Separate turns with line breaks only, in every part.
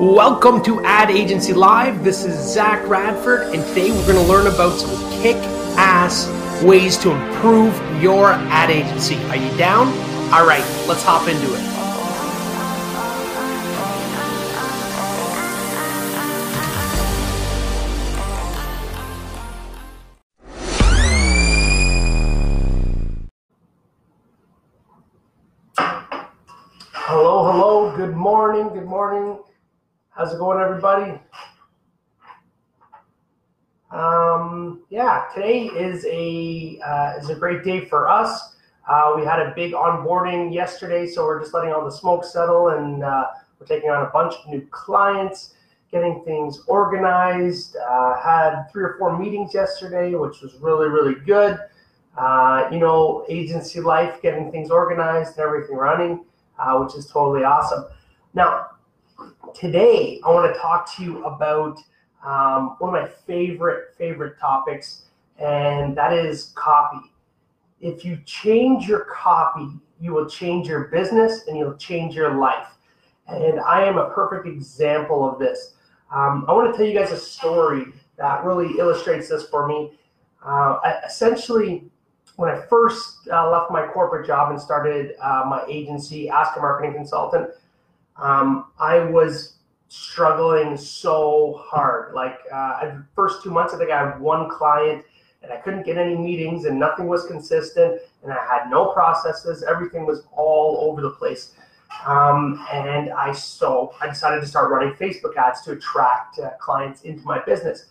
Welcome to Ad Agency Live. This is Zach Radford, and today we're going to learn about some kick ass ways to improve your ad agency. Are you down? All right, let's hop into it. How's it going, everybody? Um, yeah, today is a uh, is a great day for us. Uh, we had a big onboarding yesterday, so we're just letting all the smoke settle, and uh, we're taking on a bunch of new clients, getting things organized. Uh, had three or four meetings yesterday, which was really really good. Uh, you know, agency life, getting things organized and everything running, uh, which is totally awesome. Now, today I want to talk to you about um, one of my favorite favorite topics, and that is copy. If you change your copy, you will change your business and you'll change your life. And I am a perfect example of this. Um, I want to tell you guys a story that really illustrates this for me. Uh, essentially, when I first uh, left my corporate job and started uh, my agency, Ask a Marketing Consultant, um, I was struggling so hard. Like uh, the first two months, I think I had one client and I couldn't get any meetings and nothing was consistent and I had no processes. Everything was all over the place. Um, and I so I decided to start running Facebook ads to attract uh, clients into my business.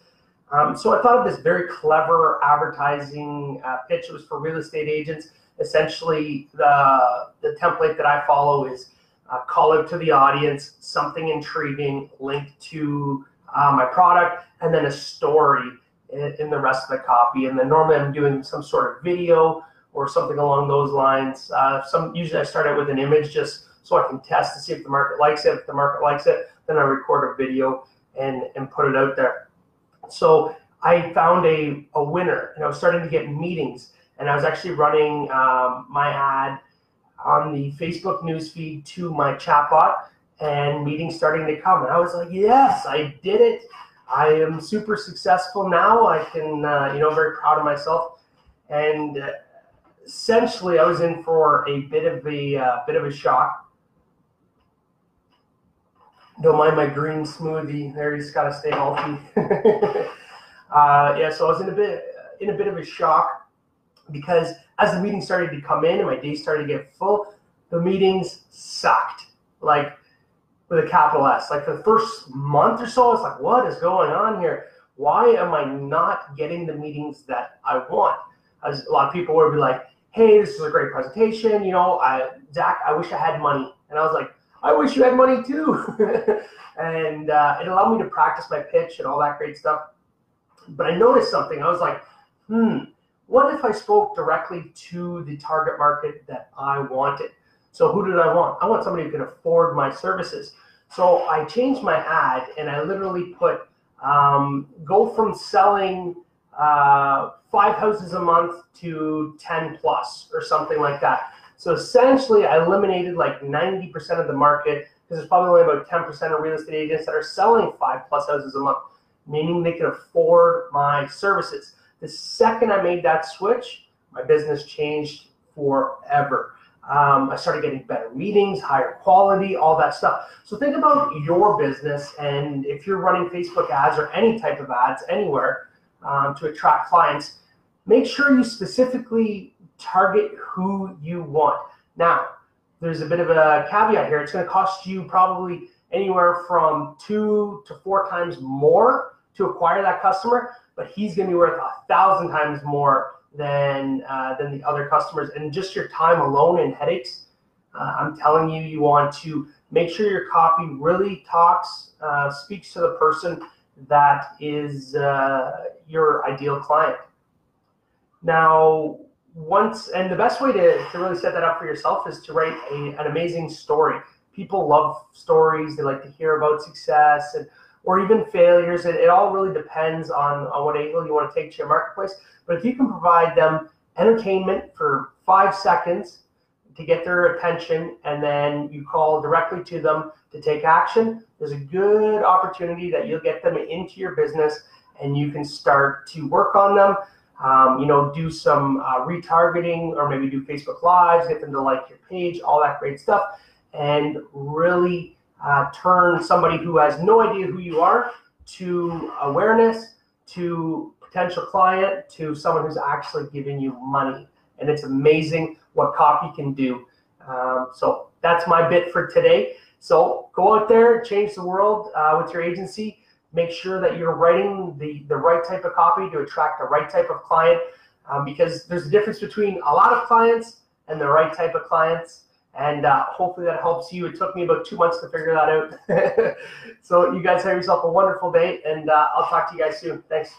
Um, so I thought of this very clever advertising uh, pitch. It was for real estate agents. Essentially, the the template that I follow is uh, call out to the audience, something intriguing linked to uh, my product, and then a story in, in, the rest of the copy. And then normally I'm doing some sort of video or something along those lines. Uh, some usually I start out with an image just so I can test to see if the market likes it. If the market likes it, then I record a video and and put it out there. So I found a, a winner, and I was starting to get meetings, and I was actually running um, my ad on the Facebook newsfeed to my chatbot and meetings starting to come. And I was like, yes, I did it. I am super successful now. I can, uh, you know, very proud of myself. And uh, essentially, I was in for a bit of a uh, bit of a shock. Don't mind my green smoothie. There, you just got to stay healthy. Uh, yeah, so I was in a bit in a bit of a shock because as the meetings started to come in and my days started to get full, the meetings sucked. Like with a capital S. Like the first month or so, it's like, what is going on here? Why am I not getting the meetings that I want? As a lot of people would be like, hey, this is a great presentation. You know, I, Zach, I wish I had money. And I was like, I wish you had money too. and uh, it allowed me to practice my pitch and all that great stuff. But I noticed something. I was like, hmm, what if I spoke directly to the target market that I wanted? So who did I want? I want somebody who can afford my services. So I changed my ad and I literally put um, go from selling uh, five houses a month to 10 plus or something like that. So essentially, I eliminated like 90% of the market because there's probably only about 10% of real estate agents that are selling five plus houses a month, meaning they can afford my services. The second I made that switch, my business changed forever. Um, I started getting better meetings, higher quality, all that stuff. So think about your business, and if you're running Facebook ads or any type of ads anywhere um, to attract clients, make sure you specifically target who you want. Now, there's a bit of a caveat here. It's going to cost you probably anywhere from two to four times more to acquire that customer but he's going to be worth a thousand times more than uh, than the other customers. And just your time alone and headaches, uh, I'm telling you, you want to make sure your copy really talks, uh, speaks to the person that is uh, your ideal client. Now, once and the best way to, to really set that up for yourself is to write a, an amazing story. People love stories; they like to hear about success and or even failures. It, it all really depends on, on what angle you want to take to your marketplace. But if you can provide them entertainment for five seconds, to get their attention and then you call directly to them to take action, there's a good opportunity that you'll get them into your business and you can start to work on them. Um, you know, do some uh, retargeting or maybe do Facebook Lives, get them to like your page, all that great stuff, and really uh, turn somebody who has no idea who you are to awareness, to potential client, to someone who's actually giving you money. And it's amazing what copy can do. Um, so that's my bit for today. So go out there, change the world uh, with your agency. Make sure that you're writing the, the right type of copy to attract the right type of client um, because there's a difference between a lot of clients and the right type of clients. And uh, hopefully that helps you. It took me about two months to figure that out. so you guys have yourself a wonderful day, and uh, I'll talk to you guys soon. Thanks.